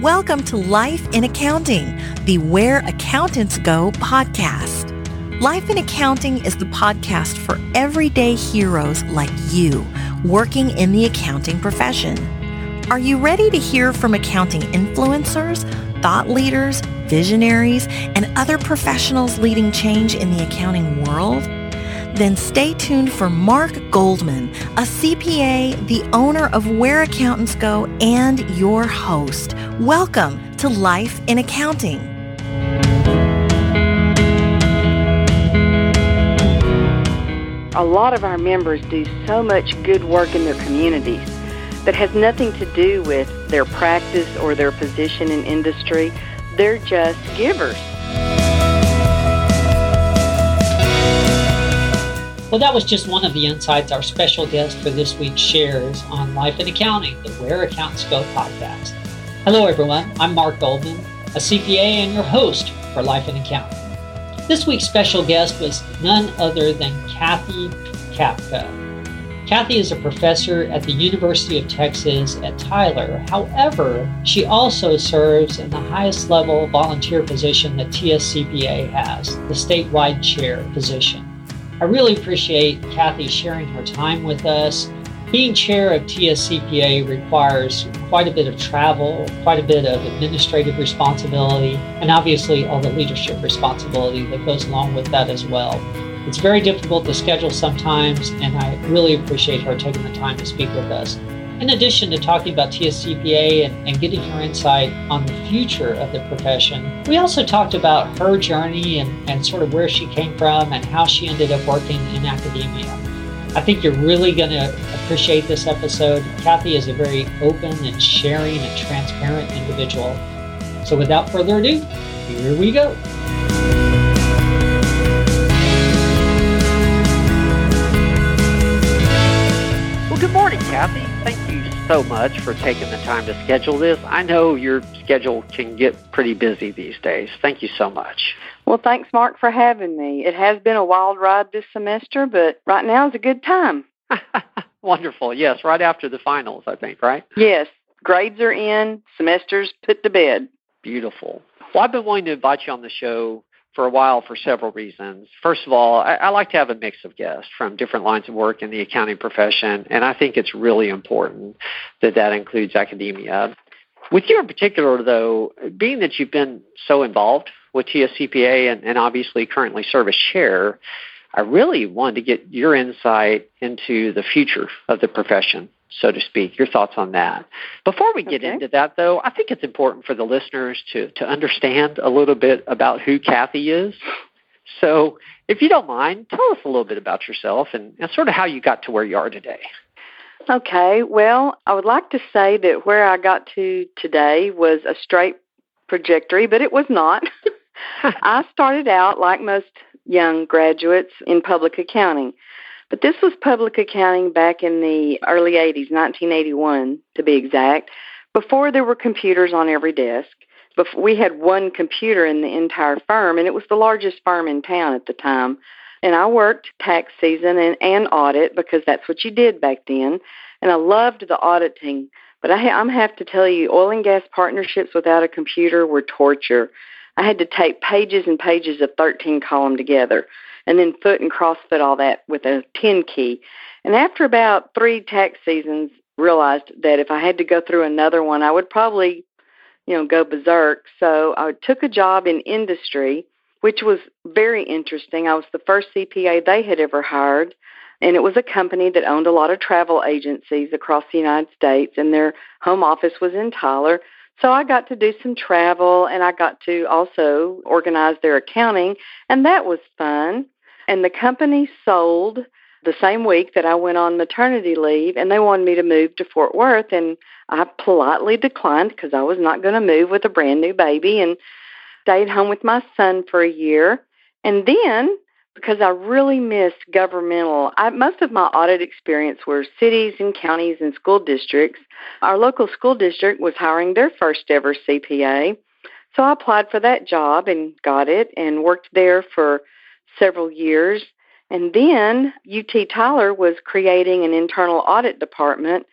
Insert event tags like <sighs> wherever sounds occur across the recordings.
Welcome to Life in Accounting, the Where Accountants Go podcast. Life in Accounting is the podcast for everyday heroes like you working in the accounting profession. Are you ready to hear from accounting influencers, thought leaders, visionaries, and other professionals leading change in the accounting world? Then stay tuned for Mark Goldman, a CPA, the owner of Where Accountants Go, and your host. Welcome to Life in Accounting. A lot of our members do so much good work in their communities that has nothing to do with their practice or their position in industry. They're just givers. Well, that was just one of the insights our special guest for this week shares on Life in Accounting, the Where Accountants Go podcast. Hello, everyone. I'm Mark Goldman, a CPA and your host for Life in Accounting. This week's special guest was none other than Kathy Kapka. Kathy is a professor at the University of Texas at Tyler. However, she also serves in the highest level volunteer position that TSCPA has, the statewide chair position. I really appreciate Kathy sharing her time with us. Being chair of TSCPA requires quite a bit of travel, quite a bit of administrative responsibility, and obviously all the leadership responsibility that goes along with that as well. It's very difficult to schedule sometimes, and I really appreciate her taking the time to speak with us. In addition to talking about TSCPA and, and, getting her insight on the future of the profession, we also talked about her journey and, and sort of where she came from and how she ended up working in academia. I think you're really going to appreciate this episode. Kathy is a very open and sharing and transparent individual. So without further ado, here we go. Kathy. Thank you so much for taking the time to schedule this. I know your schedule can get pretty busy these days. Thank you so much. Well, thanks, Mark, for having me. It has been a wild ride this semester, but right now is a good time. <laughs> Wonderful. Yes, right after the finals, I think, right? Yes. Grades are in, semesters put to bed. Beautiful. Well, I've been wanting to invite you on the show for a while for several reasons. First of all, I, I, like to have a mix of guests from different lines of work in the accounting profession, and I think it's really important that that includes academia. With you in particular, though, being that you've been so involved with TSCPA and, and obviously currently serve as chair, I really wanted to get your insight into the future of the profession so to speak. Your thoughts on that. Before we get okay. into that, though, I think it's important for the listeners to, to understand a little bit about who Kathy is. So, if you don't mind, tell us a little bit about yourself and, and sort of how you got to where you are today. Okay, well, I would like to say that where I got to today was a straight trajectory, but it was not. <laughs> I started out, like most young graduates, in public accounting. But this was public accounting back in the early 80s, 1981 to be exact, before there were computers on every desk. Before, we had one computer in the entire firm, and it was the largest firm in town at the time. And I worked tax season and, and audit because that's what you did back then. And I loved the auditing. But I, I'm have to tell you, oil and gas partnerships without a computer were torture. I had to tape pages and pages of 13 column together and then foot and crossfoot all that with a 10 key. And after about three tax seasons, realized that if I had to go through another one, I would probably, you know, go berserk. So I took a job in industry, which was very interesting. I was the first CPA they had ever hired. And it was a company that owned a lot of travel agencies across the United States, and their home office was in Tyler. So I got to do some travel and I got to also organize their accounting, and that was fun. And the company sold the same week that I went on maternity leave, and they wanted me to move to Fort Worth, and I politely declined because I was not going to move with a brand new baby and stayed home with my son for a year. And then because I really missed governmental. I, most of my audit experience were cities and counties and school districts. Our local school district was hiring their first ever CPA. So I applied for that job and got it and worked there for several years. And then UT Tyler was creating an internal audit department.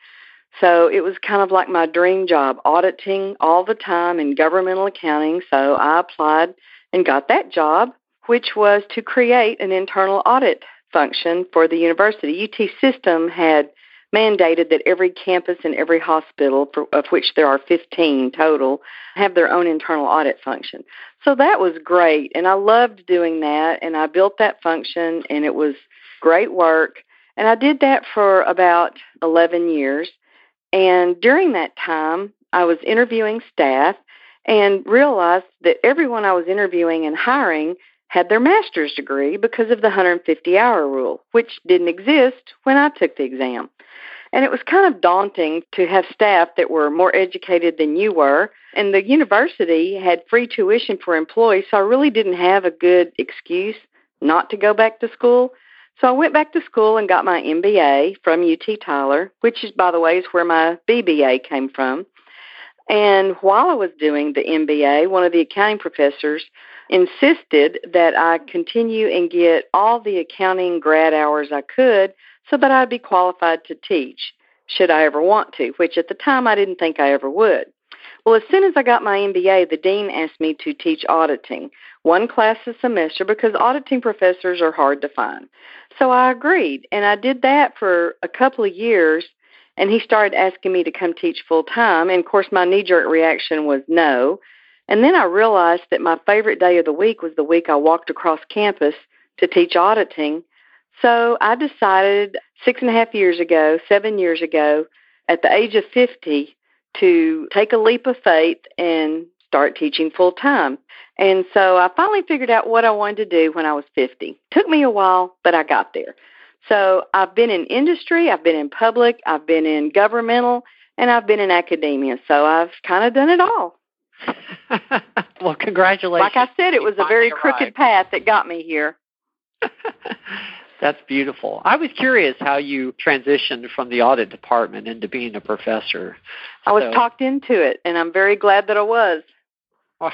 So it was kind of like my dream job, auditing all the time in governmental accounting. So I applied and got that job, which was to create an internal audit function for the university. UT system had mandated that every campus and every hospital, for, of which there are 15 total, have their own internal audit function. So that was great, and I loved doing that, and I built that function, and it was great work. And I did that for about 11 years. And during that time, I was interviewing staff and realized that everyone I was interviewing and hiring had their master's degree because of the 150 hour rule, which didn't exist when I took the exam. And it was kind of daunting to have staff that were more educated than you were. And the university had free tuition for employees, so I really didn't have a good excuse not to go back to school. So I went back to school and got my MBA from UT Tyler, which is, by the way, is where my BBA came from. And while I was doing the MBA, one of the accounting professors insisted that I continue and get all the accounting grad hours I could so that I'd be qualified to teach should I ever want to, which at the time I didn't think I ever would. Well, as soon as I got my MBA, the dean asked me to teach auditing, one class a semester, because auditing professors are hard to find. So I agreed, and I did that for a couple of years, and he started asking me to come teach full time. And of course, my knee jerk reaction was no. And then I realized that my favorite day of the week was the week I walked across campus to teach auditing so I decided six and a half years ago, seven years ago, at the age of 50, to take a leap of faith and start teaching full time. And so I finally figured out what I wanted to do when I was 50. Took me a while, but I got there. So I've been in industry, I've been in public, I've been in governmental, and I've been in academia. So I've kind of done it all. <laughs> well, congratulations. Like I said, it was a very crooked path that got me here. <laughs> That's beautiful. I was curious how you transitioned from the audit department into being a professor. I was so, talked into it, and I'm very glad that I was. <laughs>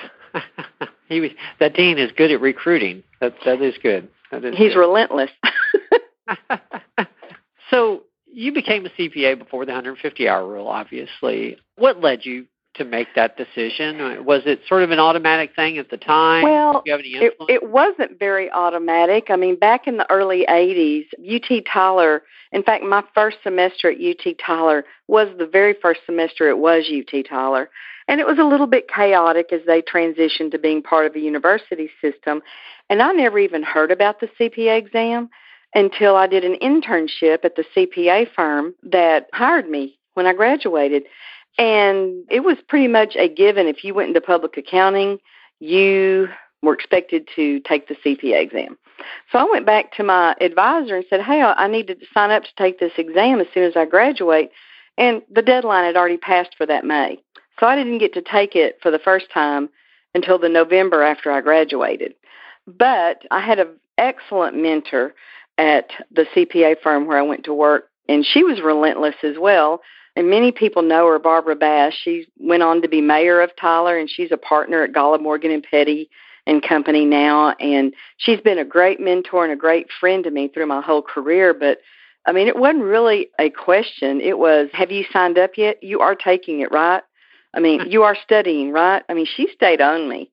he was that dean is good at recruiting. That that is good. That is He's good. relentless. <laughs> so you became a CPA before the 150 hour rule, obviously. What led you to make that decision? Uh, was it sort of an automatic thing at the time? Well, it, it wasn't very automatic. I mean, back in the early 80s, UT Tyler, in fact, my first semester at UT Tyler was the very first semester it was UT Tyler. And it was a little bit chaotic as they transitioned to being part of a university system. And I never even heard about the CPA exam until I did an internship at the CPA firm that hired me when I graduated. And it was pretty much a given. If you went into public accounting, you were expected to take the CPA exam. So I went back to my advisor and said, Hey, I need to sign up to take this exam as soon as I graduate. And the deadline had already passed for that May. So I didn't get to take it for the first time until the November after I graduated. But I had an excellent mentor at the CPA firm where I went to work, and she was relentless as well and many people know her, Barbara Bass. She went on to be mayor of Tyler, and she's a partner at Gollob Morgan and Peddy and Company now. And she's been a great mentor and a great friend to me through my whole career. But I mean, it wasn't really a question. It was, have you signed up yet? You are taking it, right? I mean, <laughs> you are studying, right? I mean, she stayed on me.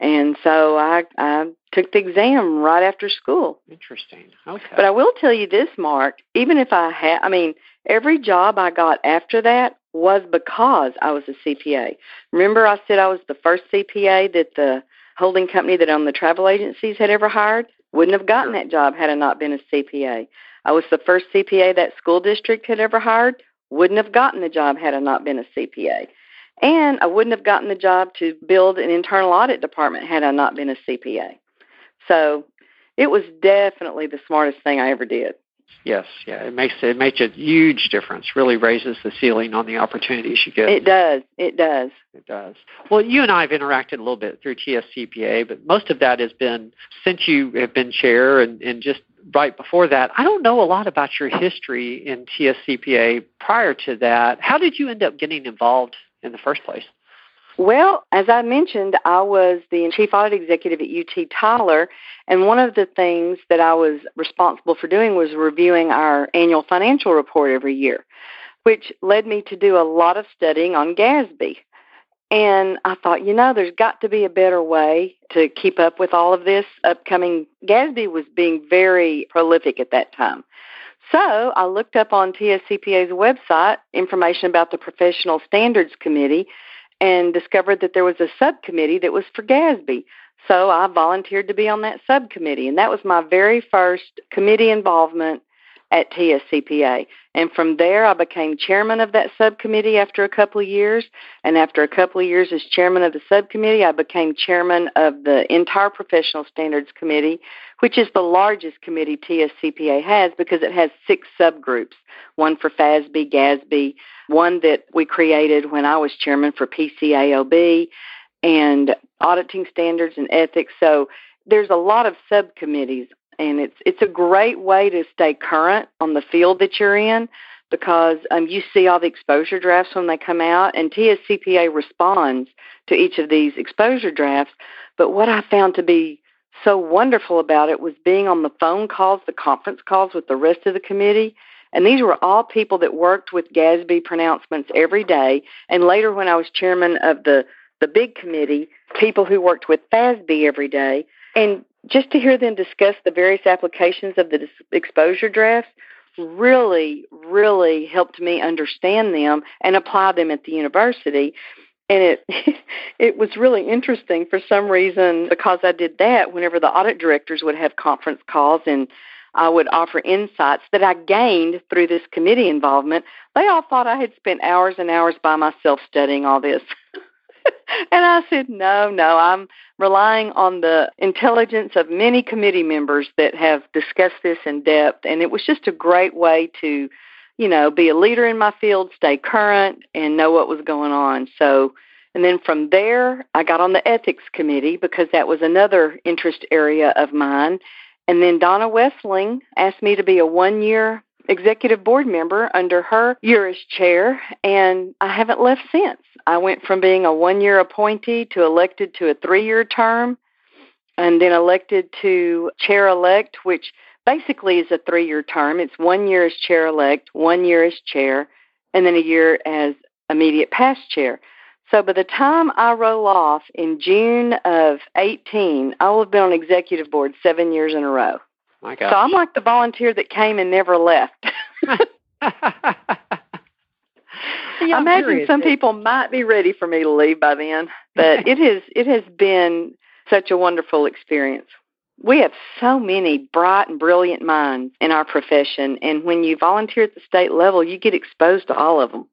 And so I I took the exam right after school. Interesting. Okay. But I will tell you this, Mark, even if I had I mean, every job I got after that was because I was a CPA. Remember I said I was the first CPA that the holding company that owned the travel agencies had ever hired? Wouldn't have gotten sure. that job had I not been a CPA. I was the first CPA that school district had ever hired. Wouldn't have gotten the job had I not been a CPA. And I wouldn't have gotten the job to build an internal audit department had I not been a CPA. So it was definitely the smartest thing I ever did. Yes, yeah, it makes it makes a huge difference. Really raises the ceiling on the opportunities you get. It does. It does. It does. Well, you and I have interacted a little bit through TSCPA, but most of that has been since you have been chair and, and just right before that. I don't know a lot about your history in TSCPA prior to that. How did you end up getting involved in the first place? Well, as I mentioned, I was the chief audit executive at UT Tyler, and one of the things that I was responsible for doing was reviewing our annual financial report every year, which led me to do a lot of studying on GASB. And I thought, you know, there's got to be a better way to keep up with all of this upcoming. GASB was being very prolific at that time. So I looked up on TSCPA's website information about the Professional Standards Committee and discovered that there was a subcommittee that was for GASB. So I volunteered to be on that subcommittee, and that was my very first committee involvement at TSCPA. And from there, I became chairman of that subcommittee after a couple of years. And after a couple of years as chairman of the subcommittee, I became chairman of the entire Professional Standards Committee, which is the largest committee TSCPA has because it has six subgroups one for FASB, GASB, one that we created when I was chairman for PCAOB, and auditing standards and ethics. So there's a lot of subcommittees and it's it's a great way to stay current on the field that you're in because um, you see all the exposure drafts when they come out, and TSCPA responds to each of these exposure drafts. But what I found to be so wonderful about it was being on the phone calls, the conference calls with the rest of the committee. And these were all people that worked with GASB pronouncements every day. And later, when I was chairman of the, the big committee, people who worked with FASB every day. And just to hear them discuss the various applications of the exposure drafts really, really helped me understand them and apply them at the university. And it <laughs> it was really interesting for some reason because I did that whenever the audit directors would have conference calls and I would offer insights that I gained through this committee involvement. They all thought I had spent hours and hours by myself studying all this. <laughs> and I said, no, no, I'm relying on the intelligence of many committee members that have discussed this in depth. And it was just a great way to, you know, be a leader in my field, stay current, and know what was going on. So, and then from there, I got on the ethics committee because that was another interest area of mine. And then Donna Wessling asked me to be a one year executive board member under her year as chair, and I haven't left since. I went from being a one year appointee to elected to a three year term, and then elected to chair elect, which basically is a three year term. It's one year as chair elect, one year as chair, and then a year as immediate past chair. So by the time I roll off in June of 18, I will have been on executive board seven years in a row. My gosh. So I'm like the volunteer that came and never left. <laughs> <laughs> Yeah, I imagine some people might be ready for me to leave by then, but <laughs> it has it has been such a wonderful experience. We have so many bright and brilliant minds in our profession, and when you volunteer at the state level, you get exposed to all of them.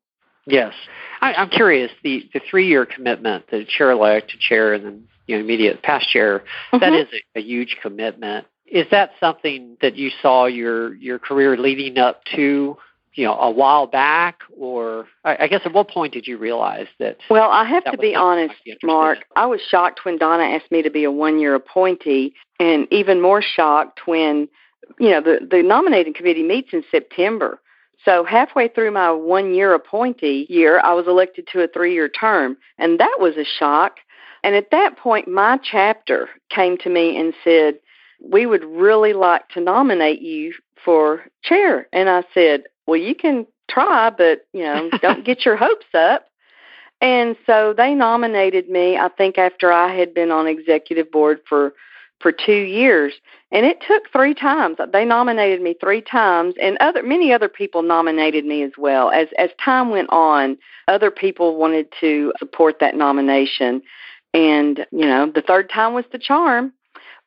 Yes, I, I'm curious. The the three year commitment, the chair elect to chair, and then you know immediate past chair, mm-hmm. that is a, a huge commitment. Is that something that you saw your your career leading up to you know a while back or I, guess at what point did you realize that well i have to be honest mark. i was shocked when donna asked me to be a one year appointee and even more shocked when you know the the nominating committee meets in september. So halfway through my one year appointee year i was elected to a three year term and that was a shock. And at that point my chapter came to me and said we would really like to nominate you for chair. And i said well, you can try, but, you know, <laughs> don't get your hopes up. And so they nominated me, I think, after I had been on executive board for for two years. And it took three times. They nominated me three times and other many other people nominated me as well. As as time went on other people wanted to support that nomination. And you know the third time was the charm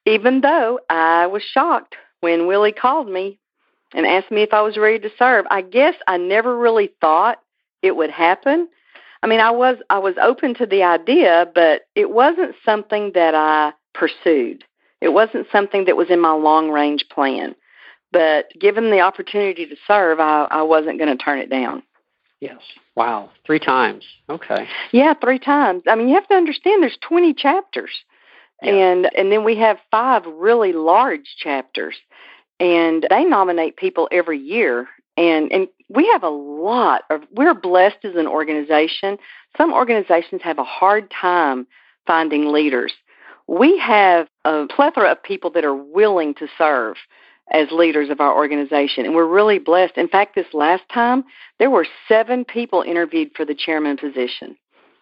even though i was shocked when willie called me and asked me if I was ready to serve. I guess I never really thought it would happen. I mean, I was I was open to the idea, but it wasn't something that I pursued. It wasn't something that was in my long range plan. But given the opportunity to serve, I, I wasn't going to turn it down. Yes. Wow. Three times. Okay. Yeah, three times. I mean, you have to understand there's 20 chapters. Yeah. And and then we have five really large chapters and they nominate people every year And and we have a lot of we're blessed as an organization. Some organizations have a hard time finding leaders. We have a plethora of people that are willing to serve as leaders of our organization, and we're really blessed. In fact, this last time, there were seven people interviewed for the chairman position.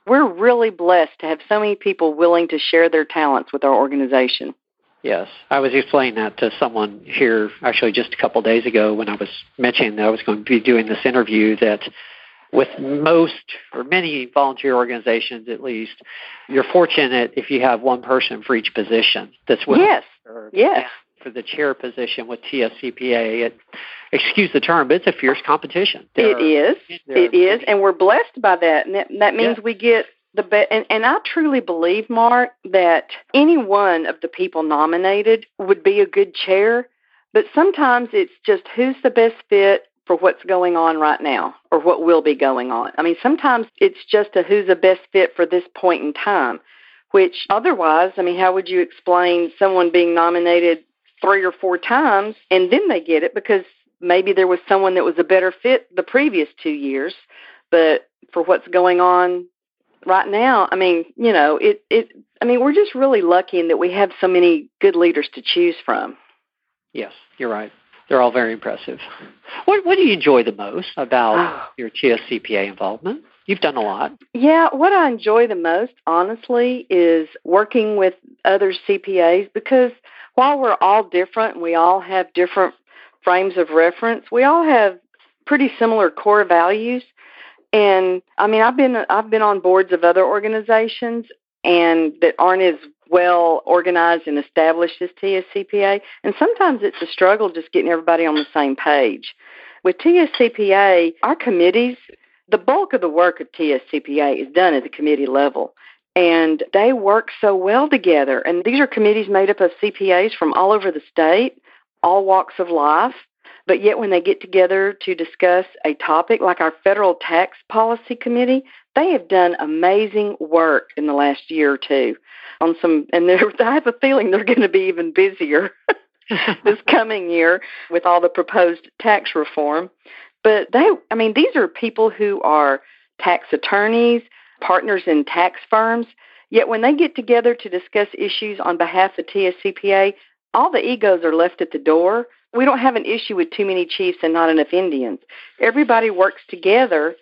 We're really blessed to have so many people willing to share their talents with our organization. Yes, I was explaining that to someone here actually just a couple of days ago when I was mentioning that I was going to be doing this interview that with most or many volunteer organizations at least, you're fortunate if you have one person for each position that's willing yes. Yes for the chair position with TSCPA. It, excuse the term, but it's a fierce competition. There it is. It is, and we're blessed by that. And that, that means we get the best. And, and I truly believe, Mark, that any one of the people nominated would be a good chair. But sometimes it's just who's the best fit for what's going on right now or what will be going on. I mean, sometimes it's just a who's the best fit for this point in time, which otherwise, I mean, how would you explain someone being nominated three or four times and then they get it because maybe there was someone that was a better fit the previous two years but for what's going on right now i mean you know it it i mean we're just really lucky in that we have so many good leaders to choose from yes you're right they're all very impressive what what do you enjoy the most about oh. your tscpa involvement You've done a lot. Yeah, what I enjoy the most, honestly, is working with other CPAs because while we're all different and we all have different frames of reference, we all have pretty similar core values. And I mean, I've been I've been on boards of other organizations and that aren't as well organized and established as TSCPA, and sometimes it's a struggle just getting everybody on the same page. With TSCPA, our committees, the bulk of the work of TSCPA is done at the committee level and they work so well together. And these are committees made up of CPAs from all over the state, all walks of life. But yet, when they get together to discuss a topic like our federal tax policy committee, they have done amazing work in the last year or two on some, and <laughs> I have a feeling they're going to be even busier <laughs> this <laughs> coming year with all the proposed tax reform. But they, I mean, these are people who are tax attorneys, partners in tax firms. Yet when they get together to discuss issues on behalf of TSCPA, all the egos are left at the door. We don't have an issue with too many chiefs and not enough Indians. Everybody works together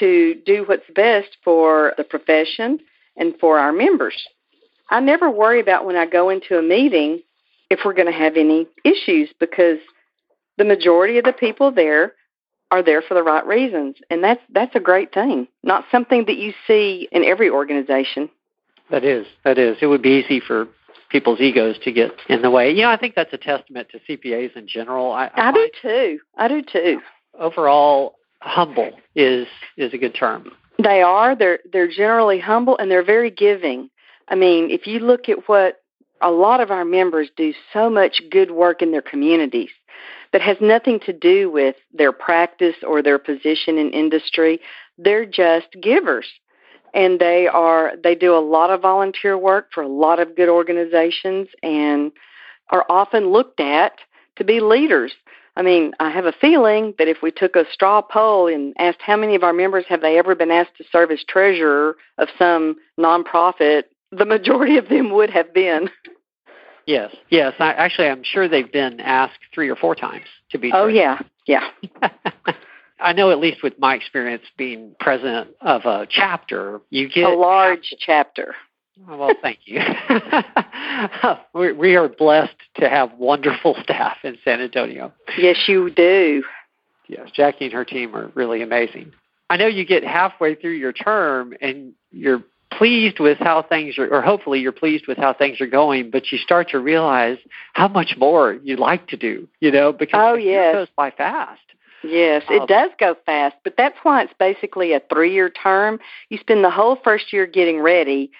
to do what's best for the profession and for our members. I never worry about when I go into a meeting if we're going to have any issues because the majority of the people there are there for the right reasons, and that's that's a great thing. Not something that you see in every organization. That is, that is. It would be easy for people's egos to get in the way. You know, I think that's a testament to CPAs in general. I, I, I do too. I do too. Overall, humble is is a good term. They are. They're they're generally humble and they're very giving. I mean, if you look at what a lot of our members do so much good work in their communities that has nothing to do with their practice or their position in industry. They're just givers. And they are they do a lot of volunteer work for a lot of good organizations and are often looked at to be leaders. I mean, I have a feeling that if we took a straw poll and asked how many of our members have they ever been asked to serve as treasurer of some nonprofit, the majority of them would have been. Yes, yes. I, actually, I'm sure they've been asked three or four times to be. Oh yeah, yeah. <laughs> I know at least with my experience being president of a chapter, you get a large chapter. Oh, well, thank you. <laughs> we, we are blessed to have wonderful <laughs> staff in San Antonio. Yes, you do. Yes, Jackie and her team are really amazing. I know you get halfway through your term and you're pleased with how things are, or hopefully you're pleased with how things are going, but you start to realize how much more you'd like to do, you know, because oh, yes. it goes by fast. Yes, it um, does go fast, but that's why it's basically a three year term. You spend the whole first year getting ready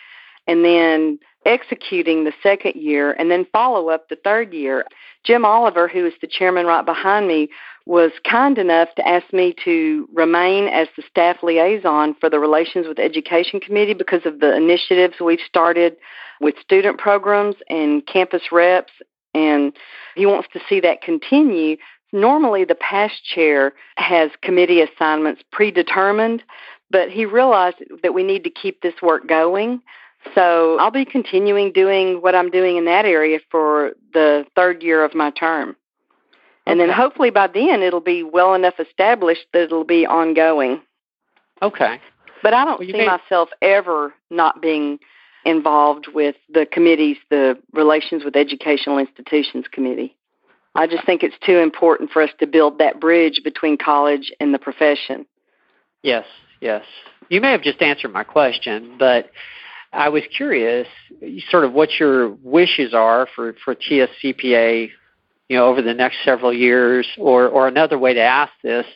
and then executing the second year and then follow up the third year. Jim Oliver, who is the chairman right behind me, was kind enough to ask me to remain as the staff liaison for the Relations with Education Committee because of the initiatives we've started with student programs and campus reps. And he wants to see that continue. Normally the past chair has committee assignments predetermined, but he realized that we need to keep this work going. So I'll be continuing doing what I'm doing in that area for the third year of my term. And okay. then hopefully by then it'll be well enough established that it'll be ongoing. Okay. But I don't well, see may... myself ever not being involved with the committees, the Relations with Educational Institutions Committee. I just think it's too important for us to build that bridge between college and the profession. Yes, yes. You may have just answered my question, but I was curious, sort of what your wishes are for for TSCPA, you know, over the next several years, or or another way to ask this,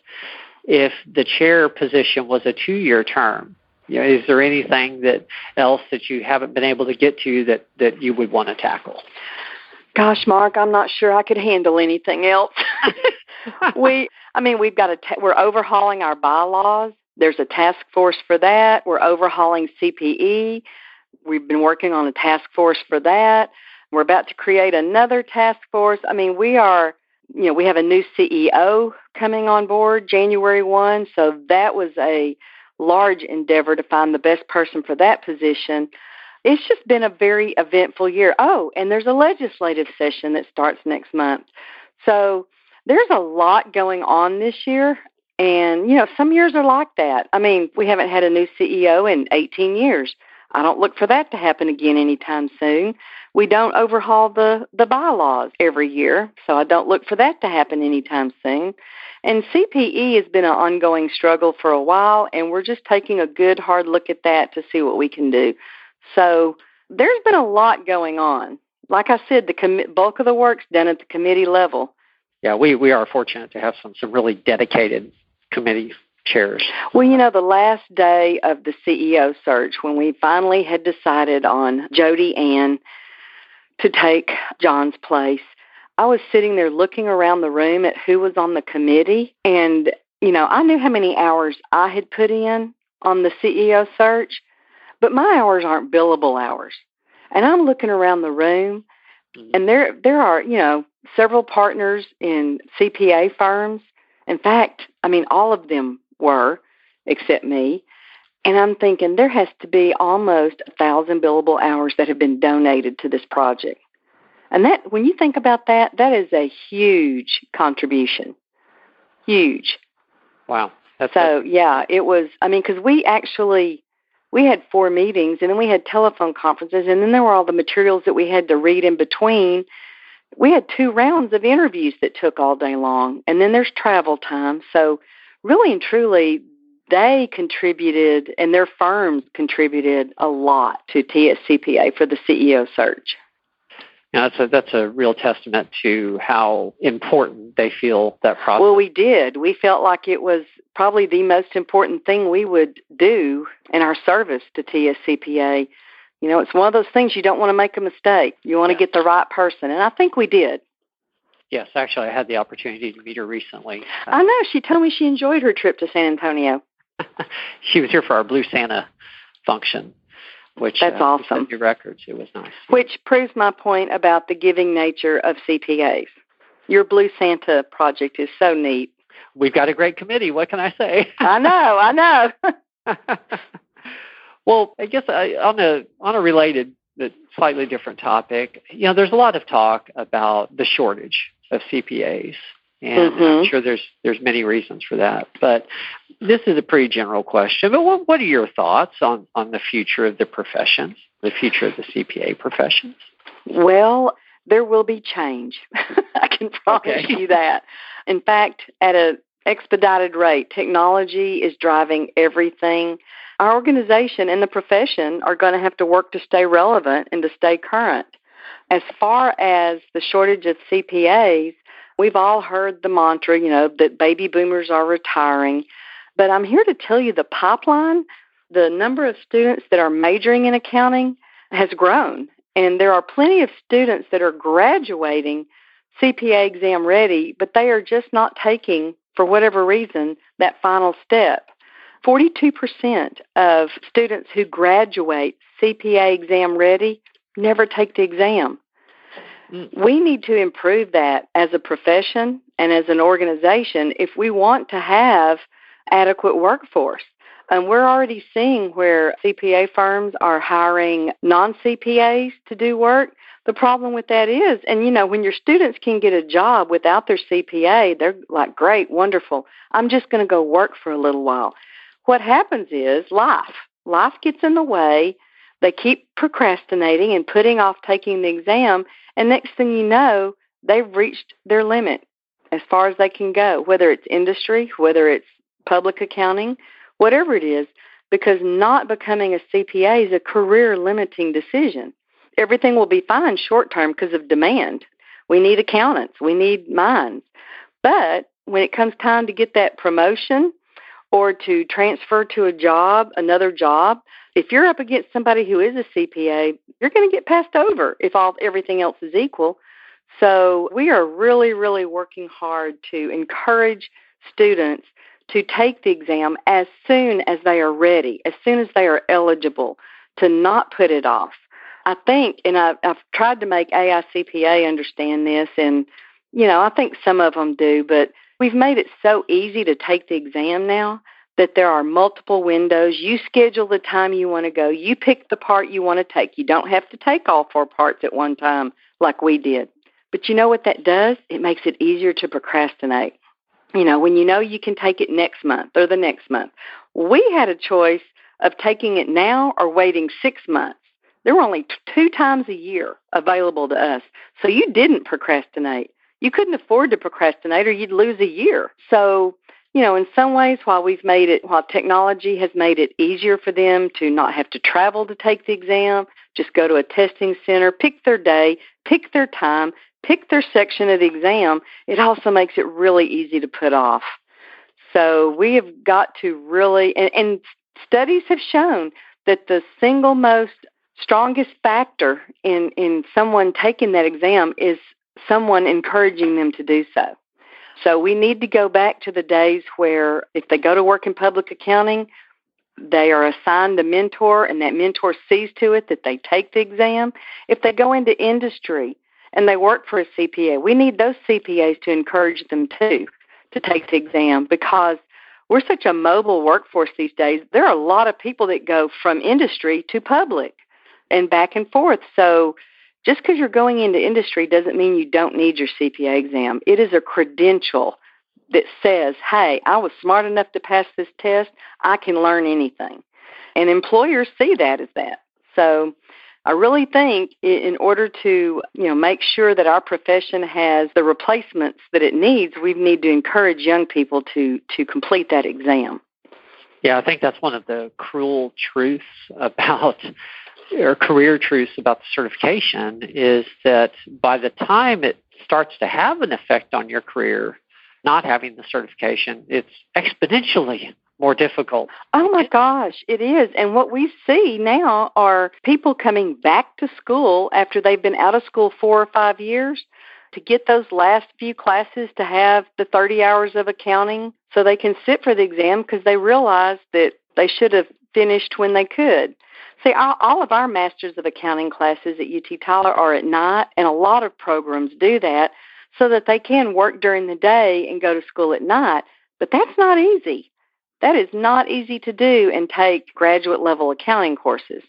if the chair position was a two-year term, you know, is there anything that else that you haven't been able to get to that that you would want to tackle? Gosh, Mark, I'm not sure I could handle anything else. <laughs> we, I mean, we've got a ta- we're overhauling our bylaws. There's a task force for that. We're overhauling CPE. We've been working on a task force for that. We're about to create another task force. I mean, we are, you know, we have a new CEO coming on board January 1, so that was a large endeavor to find the best person for that position. It's just been a very eventful year. Oh, and there's a legislative session that starts next month. So there's a lot going on this year. And, you know, some years are like that. I mean, we haven't had a new CEO in 18 years. I don't look for that to happen again anytime soon. We don't overhaul the, the bylaws every year, so I don't look for that to happen anytime soon. And CPE has been an ongoing struggle for a while, and we're just taking a good hard look at that to see what we can do. So there's been a lot going on. Like I said, the com- bulk of the work's done at the committee level. Yeah, we, we are fortunate to have some, some really dedicated committee chairs. Well, you know, the last day of the CEO search, when we finally had decided on Jodi Ann to take John's place, I was sitting there looking around the room at who was on the committee, and you know, I knew how many hours I had put in on the CEO search, but my hours aren't billable hours. And I'm looking around the room, mm-hmm. and there there are you know several partners in CPA firms. In fact, I mean all of them were, except me. And I'm thinking there has to be almost a thousand billable hours that have been donated to this project. And that, when you think about that, that is a huge contribution. Huge. Wow. That's so, a- yeah, it was, I mean, because we actually, we had four meetings and then we had telephone conferences and then there were all the materials that we had to read in between. We had two rounds of interviews that took all day long and then there's travel time. So, really and truly, they contributed and their firms contributed a lot to TSCPA for the CEO search. Yeah, that's a that's a real testament to how important they feel that process. Well, we did. We felt like it was probably the most important thing we would do in our service to TSCPA. You know, it's one of those things you don't want to make a mistake. You want to get the right person, and I think we did. Yes, actually, I had the opportunity to meet her recently. I know. She told me she enjoyed her trip to San Antonio. <laughs> she was here for our Blue Santa function which that's uh, awesome. Your records, it was nice. Which proves my point about the giving nature of CPAs. Your Blue Santa project is so neat. We've got a great committee. What can I say? <laughs> I know, I know. <laughs> well, I guess I, on a on a related but slightly different topic, you know, there's a lot of talk about the shortage of CPAs and mm-hmm. I'm sure there's there's many reasons for that. But this is a pretty general question. But what, what are your thoughts on on the future of the professions, the future of the CPA professions? Well, there will be change. <laughs> I can promise okay. you that. In fact, at an expedited rate, technology is driving everything. Our organization and the profession are going to have to work to stay relevant and to stay current. As far as the shortage of CPAs, We've all heard the mantra, you know, that baby boomers are retiring. But I'm here to tell you the pipeline, the number of students that are majoring in accounting has grown. And there are plenty of students that are graduating CPA exam ready, but they are just not taking, for whatever reason, that final step. 42% of students who graduate CPA exam ready never take the exam. We need to improve that as a profession and as an organization if we want to have adequate workforce. And we're already seeing where CPA firms are hiring non CPAs to do work. The problem with that is, and you know, when your students can get a job without their CPA, they're like, great, wonderful. I'm just going to go work for a little while. What happens is life. Life gets in the way. They keep procrastinating and putting off taking the exam. And next thing you know, they've reached their limit as far as they can go, whether it's industry, whether it's public accounting, whatever it is, because not becoming a CPA is a career limiting decision. Everything will be fine short term because of demand. We need accountants, we need minds. But when it comes time to get that promotion or to transfer to a job, another job, if you're up against somebody who is a CPA, you're going to get passed over if all everything else is equal. So we are really, really working hard to encourage students to take the exam as soon as they are ready, as soon as they are eligible, to not put it off. I think, and I've, I've tried to make AICPA understand this, and you know, I think some of them do, but we've made it so easy to take the exam now that there are multiple windows. You schedule the time you want to go. You pick the part you want to take. You don't have to take all four parts at one time like we did. But you know what that does? It makes it easier to procrastinate. You know, when you know you can take it next month or the next month. We had a choice of taking it now or waiting six months. There were only two times a year available to us. So you didn't procrastinate. You couldn't afford to procrastinate or you'd lose a year. So, you know, in some ways, while we've made it, while technology has made it easier for them to not have to travel to take the exam, just go to a testing center, pick their day, pick their time, pick their section of the exam, it also makes it really easy to put off. So we have got to really, and, and studies have shown that the single most strongest factor in, in someone taking that exam is someone encouraging them to do so. So we need to go back to the days where if they go to work in public accounting, they are assigned a mentor and that mentor sees to it that they take the exam. If they go into industry, and they work for a CPA. We need those CPAs to encourage them too to take the exam because we're such a mobile workforce these days. There are a lot of people that go from industry to public and back and forth. So just because you're going into industry doesn't mean you don't need your CPA exam. It is a credential that says, hey, I was smart enough to pass this test. I can learn anything. And employers see that as that. So I really think in order to, you know, make sure that our profession has the replacements that it needs, we need to encourage young people to to complete that exam. Yeah, I think that's one of the cruel truths <laughs> about or career truths about the certification is that by the time it starts to have an effect on your career, not having the certification, it's exponentially more difficult. Oh my gosh, it is. And what we see now are people coming back to school after they've been out of school four or five years to get those last few classes to have the 30 hours of accounting so they can sit for the exam because they realize that they should have finished when they could. See, all, all of our Masters of Accounting classes at UT Tyler are at night, and a lot of programs do that so that they can work during the day and go to school at night. But that's not easy. That is not easy to do and take graduate level accounting courses.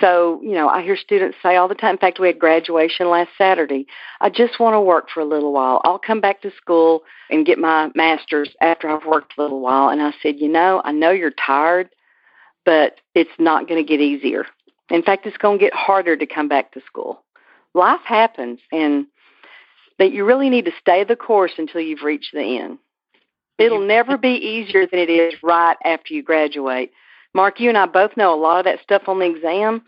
So, you know, I hear students say all the time, in fact, we had graduation last Saturday. I just want to work for a little while. I'll come back to school and get my master's after I've worked a little while. And I said, you know, I know you're tired, but it's not going to get easier. In fact, it's going to get harder to come back to school. Life happens, and that you really need to stay the course until you've reached the end. It'll never be easier than it is right after you graduate. Mark, you and I both know a lot of that stuff on the exam.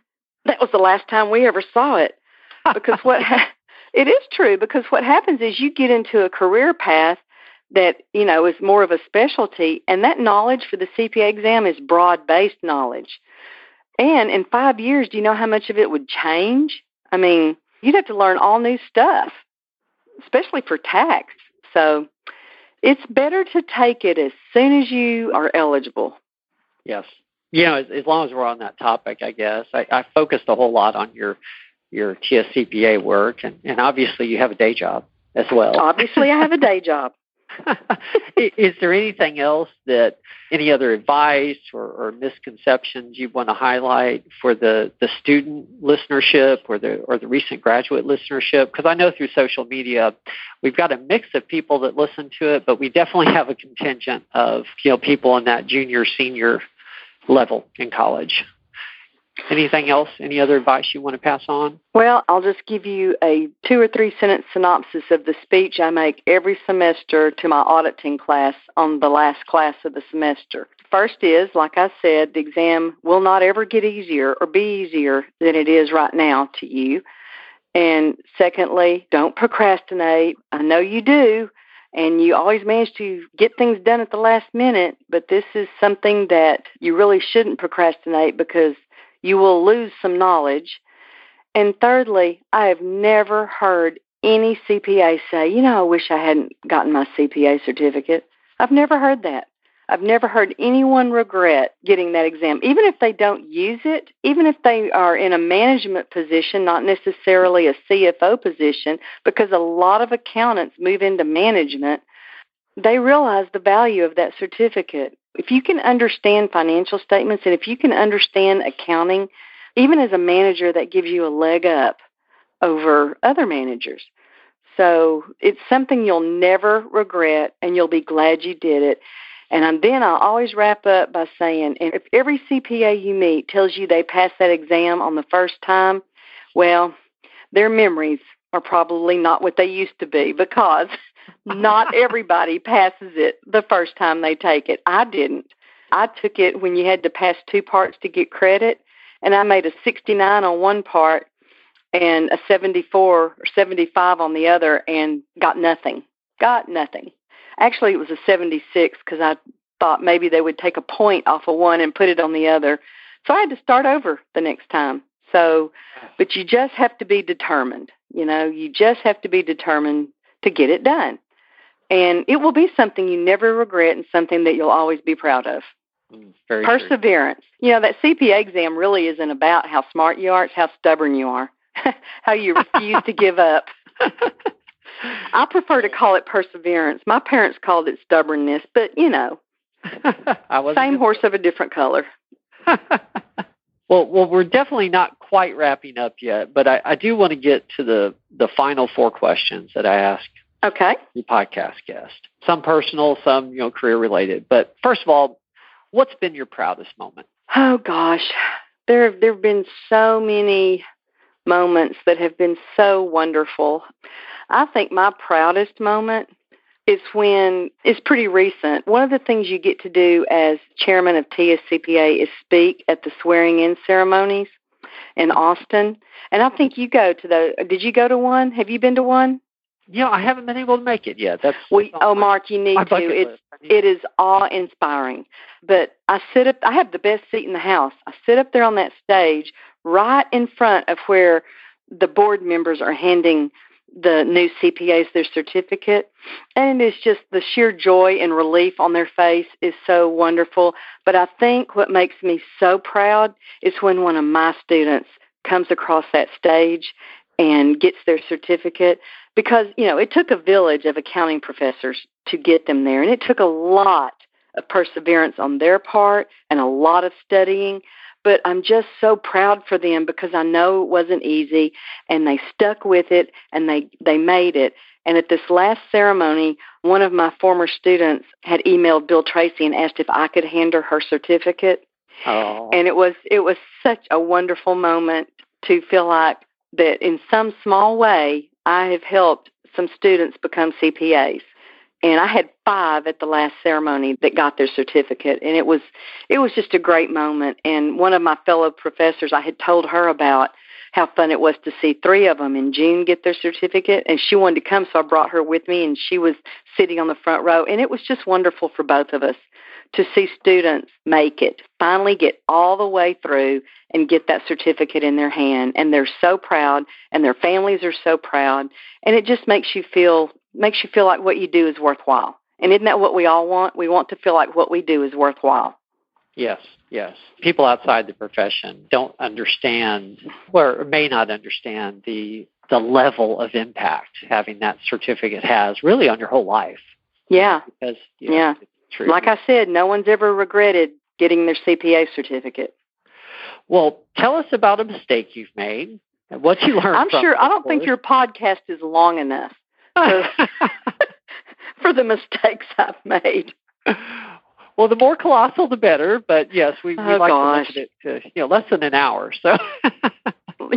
That was the last time we ever saw it. <laughs> Because what ha- it is true because what happens is you get into a career path that, you know, is more of a specialty and that knowledge for the CPA exam is broad-based knowledge. And in 5 years, do you know how much of it would change? I mean, you'd have to learn all new stuff, especially for tax. So, it's better to take it as soon as you are eligible. Yes. You know, as, as long as we're on that topic, I guess I, I focused a whole lot on your your TSCPA work, and, and obviously you have a day job as well. Obviously, I have a day job. Is there anything else that any other advice or, or, misconceptions you want to highlight for the, the student listenership or the or the recent graduate listenership? Because I know through social media we've got a mix of people that listen to it, but we definitely have a contingent of you know people in that junior senior level in college. Anything else? Any other advice you want to pass on? Well, I'll just give you a two or three sentence synopsis of the speech I make every semester to my auditing class on the last class of the semester. First is, like I said, the exam will not ever get easier or be easier than it is right now to you. And secondly, don't procrastinate. I know you do, and you always manage to get things done at the last minute, but this is something that you really shouldn't procrastinate because you will lose some knowledge. And thirdly, I have never heard any CPA say, you know, I wish I hadn't gotten my CPA certificate. I've never heard that. I've never heard anyone regret getting that exam, even if they don't use it, even if they are in a management position, not necessarily a CFO position, because a lot of accountants move into management. They realize the value of that certificate if you can understand financial statements and if you can understand accounting, even as a manager, that gives you a leg up over other managers. So it's something you'll never regret and you'll be glad you did it. And then I'll always wrap up by saying if every CPA you meet tells you they passed that exam on the first time, well, their memories are probably not what they used to be because not <laughs> everybody passes it the first time they take it. I didn't. I took it when you had to pass two parts to get credit, and I made a 69 on one part and a 74 or 75 on the other and got nothing. Got nothing. Actually, it was a 76 because I thought maybe they would take a point off of one and put it on the other. So I had to start over the next time. So, but you just have to be determined. You know, you just have to be determined to get it done. And it will be something you never regret and something that you'll always be proud of. Mm, very Perseverance. True. You know, that CPA exam really isn't about how smart you are, it's how stubborn you are, <laughs> how you refuse to give up. <laughs> I prefer to call it perseverance. My parents called it stubbornness, but you know, <laughs> same horse of a different color. Well, well, we're definitely not quite wrapping up yet, but I, I do want to get to the the final four questions that I ask Okay. The podcast guest. Some personal, some, you know, career related. But first of all, what's been your proudest moment? Oh gosh. There there have been so many moments that have been so wonderful. I think my proudest moment is when it's pretty recent. One of the things you get to do as chairman of TSCPA is speak at the swearing in ceremonies in Austin. And I think you go to the did you go to one? Have you been to one? Yeah, I haven't been able to make it yet. That's we. Oh, Mark, you need to. It's it is awe inspiring. But I sit up. I have the best seat in the house. I sit up there on that stage, right in front of where the board members are handing the new CPAs their certificate, and it's just the sheer joy and relief on their face is so wonderful. But I think what makes me so proud is when one of my students comes across that stage and gets their certificate because you know it took a village of accounting professors to get them there and it took a lot of perseverance on their part and a lot of studying but I'm just so proud for them because I know it wasn't easy and they stuck with it and they they made it and at this last ceremony one of my former students had emailed Bill Tracy and asked if I could hand her her certificate oh. and it was it was such a wonderful moment to feel like that in some small way I have helped some students become CPAs. And I had five at the last ceremony that got their certificate and it was it was just a great moment and one of my fellow professors I had told her about how fun it was to see three of them in June get their certificate and she wanted to come so I brought her with me and she was sitting on the front row and it was just wonderful for both of us to see students make it, finally get all the way through and get that certificate in their hand. And they're so proud and their families are so proud. And it just makes you feel, makes you feel like what you do is worthwhile. And isn't that what we all want? We want to feel like what we do is worthwhile. Yes, yes. People outside the profession don't understand or may not understand the the level of impact having that certificate has really on your whole life. Yeah. Because you know, Yeah. Like I said, no one's ever regretted getting their CPA certificate. well, tell us about a mistake you've made and what you learned. I'm sure I don't think your podcast is long enough course. <laughs> for the mistakes I've made. well, the more colossal, the better. But yes, we, we Oh, like gosh. to limit it to you know less than an hour. So. <laughs>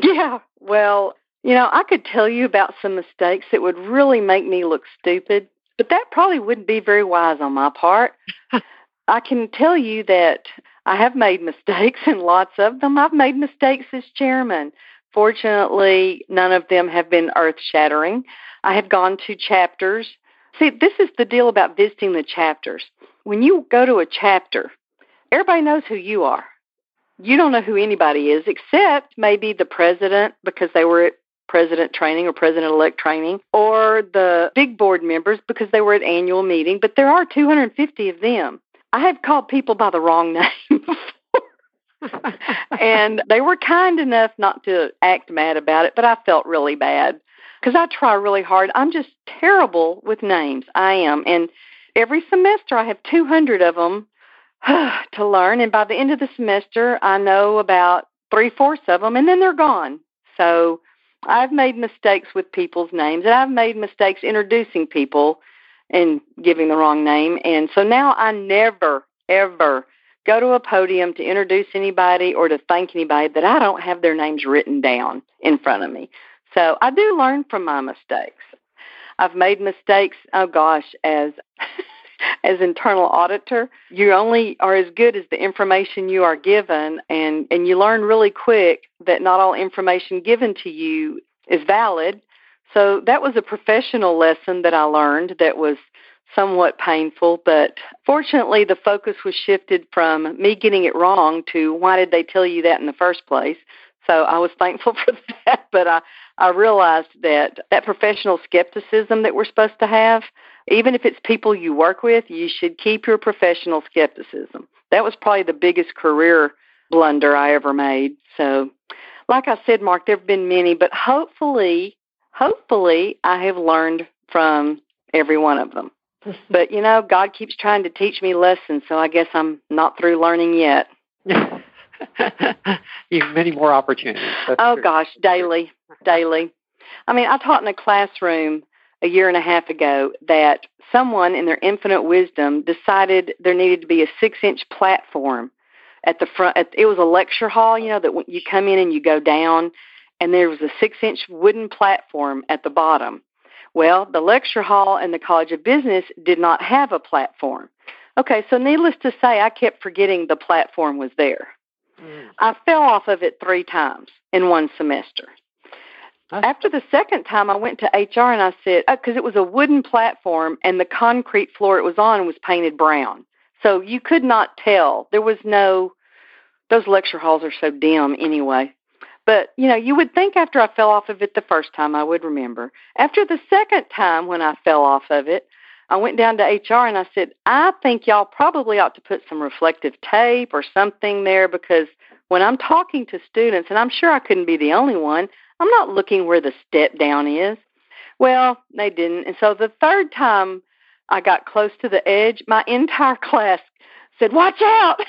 Yeah. Well, you know, I could tell you about some mistakes that would really make me look stupid, but that probably wouldn't be very wise on my part. <laughs> I can tell you that I have made mistakes and lots of them. I've made mistakes as chairman. Fortunately, none of them have been earth shattering. I have gone to chapters. See, this is the deal about visiting the chapters. When you go to a chapter, everybody knows who you are you don't know who anybody is except maybe the president because they were at president training or president elect training or the big board members because they were at annual meeting but there are 250 of them i have called people by the wrong <laughs> name <laughs> and they were kind enough not to act mad about it but i felt really bad because i try really hard i'm just terrible with names i am and every semester i have 200 of them <sighs> to learn. And by the end of the semester, I know about three fourths of them, and then they're gone. So I've made mistakes with people's names, and I've made mistakes introducing people and giving the wrong name. And so now I never, ever go to a podium to introduce anybody or to thank anybody that I don't have their names written down in front of me. So I do learn from my mistakes. I've made mistakes, oh gosh, as <laughs> as internal auditor, you only are as good as the information you are given and and you learn really quick that not all information given to you is valid. So that was a professional lesson that I learned that was somewhat painful, but fortunately the focus was shifted from me getting it wrong to why did they tell you that in the first place? So I was thankful <laughs> for that, but I I realized that that professional skepticism that we're supposed to have even if it's people you work with, you should keep your professional skepticism. That was probably the biggest career blunder I ever made. So, like I said, Mark, there have been many, but hopefully, hopefully, I have learned from every one of them. <laughs> But you know, God keeps trying to teach me lessons, so I guess I'm not through learning yet. <laughs> you have many more opportunities. That's oh true. gosh, daily, daily. I mean, I taught in a classroom a year and a half ago that someone in their infinite wisdom decided there needed to be a six inch platform at the front at, it was a lecture hall you know that when you come in and you go down and there was a six inch wooden platform at the bottom well the lecture hall and the college of business did not have a platform okay so needless to say i kept forgetting the platform was there Mm. i fell off of it three times in one semester That's- after the second time, I went to HR and I said, because it was a wooden platform and the concrete floor it was on was painted brown. So you could not tell. There was no, those lecture halls are so dim anyway. But, you know, you would think after I fell off of it the first time, I would remember. After the second time when I fell off of it, I went down to HR and I said, I think y'all probably ought to put some reflective tape or something there because when I'm talking to students, and I'm sure I couldn't be the only one, I'm not looking where the step down is. Well, they didn't. And so the third time I got close to the edge, my entire <laughs> class said, Watch out.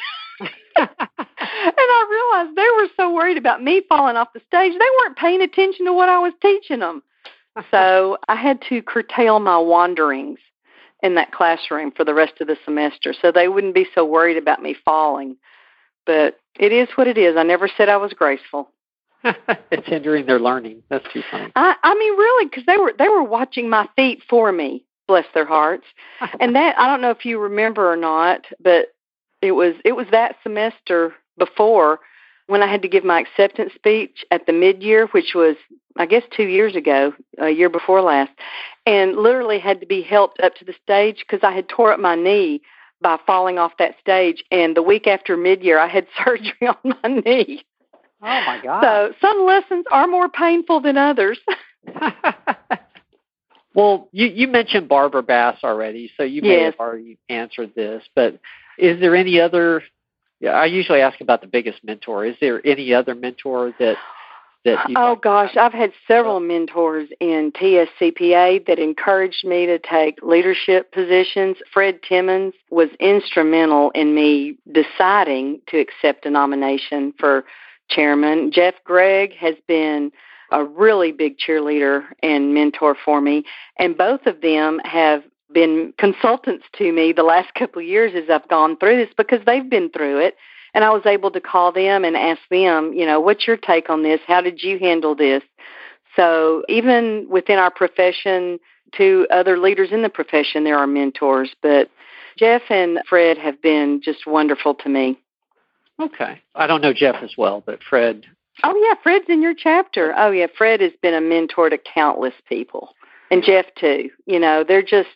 <laughs> and I realized they were so worried about me falling off the stage, they weren't paying attention to what I was teaching them. <laughs> So I had to curtail my wanderings in that classroom for the rest of the semester so they wouldn't be so worried about me falling. But it is what it is. I never said I was graceful. <laughs> it's hindering their learning. That's too funny. I, I mean, really, because they were they were watching my feet for me. Bless their hearts. <laughs> and that I don't know if you remember or not, but it was it was that semester before when I had to give my acceptance speech at the mid year, which was I guess two years ago, a year before last, and literally had to be helped up to the stage because I had tore up my knee by falling off that stage. And the week after mid year, I had <laughs> surgery on my knee. Oh my God. So some lessons are more painful than others. <laughs> well, you you mentioned Barbara Bass already, so you may Yes. have already answered this. But is there any other? Yeah, I usually ask about the biggest mentor. Is there any other mentor that that oh gosh i've had several mentors in tscpa that encouraged me to take leadership positions. Fred timmons was instrumental in me deciding to accept a nomination for chairman. Jeff gregg has been a really big cheerleader and mentor for me and both of them have been consultants to me the last couple of years as I've gone through this because they've been through it and I was able to call them and ask them, you know, what's your take on this? How did you handle this? So even within our profession, to other leaders in the profession, there are mentors. But Jeff and Fred have been just wonderful to me. Okay. I don't know Jeff as well, but Fred. Oh, yeah. Fred's in your chapter. Oh, yeah. Fred has been a mentor to countless people. And Jeff, too. You know, they're just,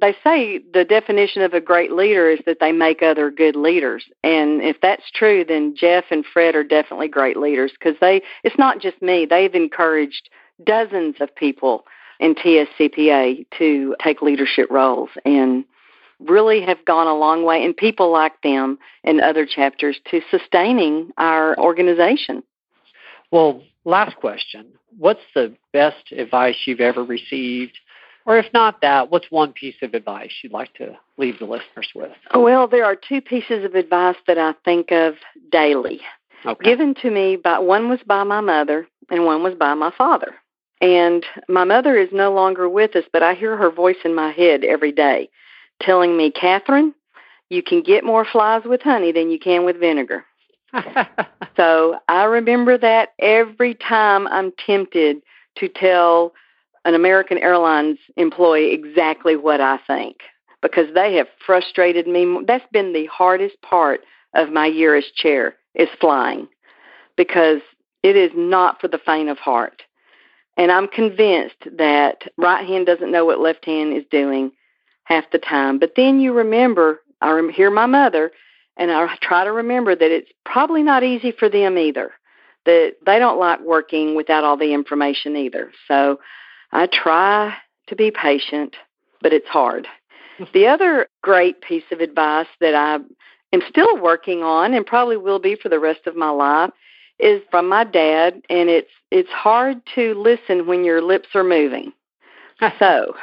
they say the definition of a great leader is that they make other good leaders. And if that's true, then Jeff and Fred are definitely great leaders because they, it's not just me, they've encouraged dozens of people in TSCPA to take leadership roles and really have gone a long way, and people like them in other chapters to sustaining our organization. Well, last question. What's the best advice you've ever received or if not that, what's one piece of advice you'd like to leave the listeners with? Oh, well, there are two pieces of advice that I think of daily. Okay. Given to me by one was by my mother and one was by my father. And my mother is no longer with us, but I hear her voice in my head every day telling me, Catherine, you can get more flies with honey than you can with vinegar. <laughs> so I remember that every time I'm tempted to tell an American Airlines employee exactly what I think because they have frustrated me. That's been the hardest part of my year as chair is flying because it is not for the faint of heart. And I'm convinced that right hand doesn't know what left hand is doing half the time. But then you remember, I hear my mother, and I try to remember that it's probably not easy for them either. That they don't like working without all the information either. So I try to be patient, but it's hard. <laughs> the other great piece of advice that I am still working on and probably will be for the rest of my life is from my dad and it's it's hard to listen when your lips are moving. <laughs> so,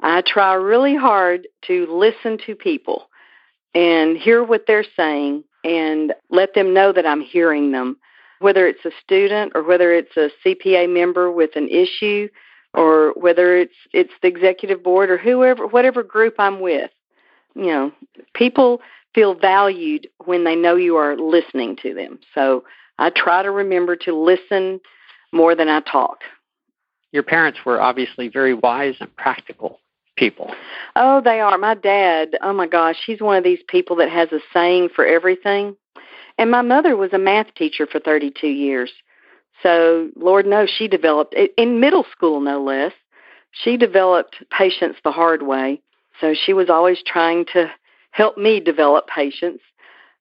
I try really hard to listen to people and hear what they're saying and let them know that I'm hearing them. Whether it's a student or whether it's a CPA member with an issue, or whether it's it's the executive board or whoever whatever group I'm with. You know, people feel valued when they know you are listening to them. So I try to remember to listen more than I talk. Your parents were obviously very wise and practical people. Oh, they are. My dad, oh my gosh, he's one of these people that has a saying for everything. And my mother was a math teacher for 32 years. So, Lord knows she developed, in middle school no less, she developed patience the hard way. So she was always trying to help me develop patience.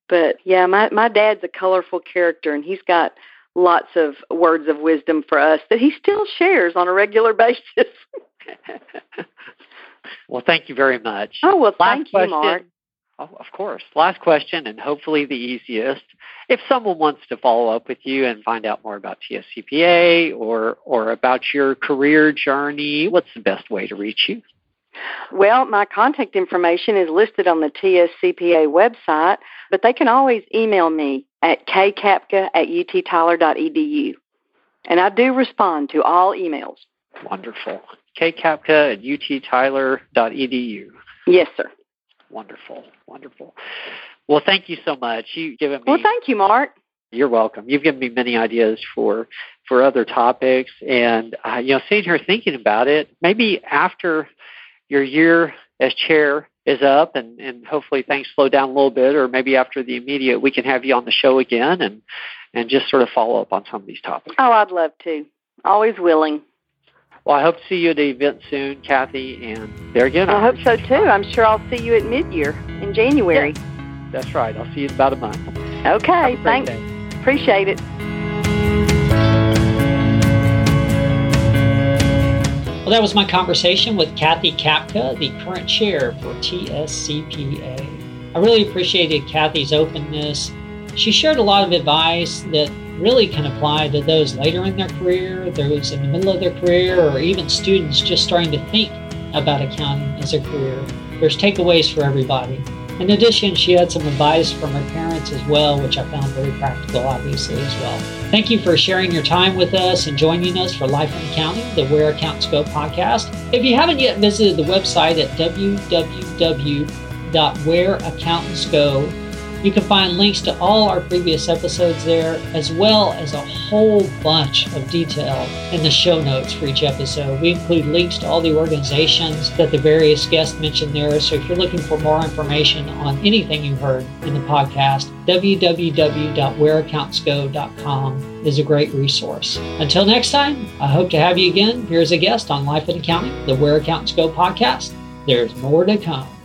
But yeah, my, my dad's a colorful character and he's got lots of words of wisdom for us that he still shares on a regular <laughs> basis. <laughs> well, thank you very much. Oh, well, Last thank question, you, Mark. Oh, of course. Last question, and hopefully the easiest. If someone wants to follow up with you and find out more about TSCPA or or about your career journey, what's the best way to reach you? Well, my contact information is listed on the TSCPA website, but they can always email me at kkapka at uttyler.edu. And I do respond to all emails. Wonderful. Kkapka at uttyler.edu. Yes, sir. Wonderful, wonderful. Well, thank you so much. You've given me. Well, thank you, Mark. You're welcome. You've given me many ideas for for other topics, and uh, you know, sitting here thinking about it, maybe after your year as chair is up, and and hopefully things slow down a little bit, or maybe after the immediate, we can have you on the show again and and just sort of follow up on some of these topics. Oh, I'd love to. Always willing. Well, I hope to see you at the event soon, Kathy. And there again, I, I hope so too. I'm sure I'll see you at mid-year in January. Yeah, that's right. I'll see you in about a month. Okay. Thanks. Day. Appreciate it. Well, that was my conversation with Kathy Kapka, the current chair for TSCPA. I really appreciated Kathy's openness. She shared a lot of advice that really can apply to those later in their career, those in the middle of their career, or even students just starting to think about accounting as a career. There's takeaways for everybody. In addition, she had some advice from her parents as well, which I found very practical, obviously, as well. Thank you for sharing your time with us and joining us for Life in Accounting, the Where Accountants Go podcast. If you haven't yet visited the website at www.whereaccountantsgo.com, you can find links to all our previous episodes there, as well as a whole bunch of detail in the show notes for each episode. We include links to all the organizations that the various guests mentioned there. So if you're looking for more information on anything you heard in the podcast, www.whereaccountantsgo.com is a great resource. Until next time, I hope to have you again here as a guest on Life in Accounting, the Where Accountants Go podcast. There's more to come.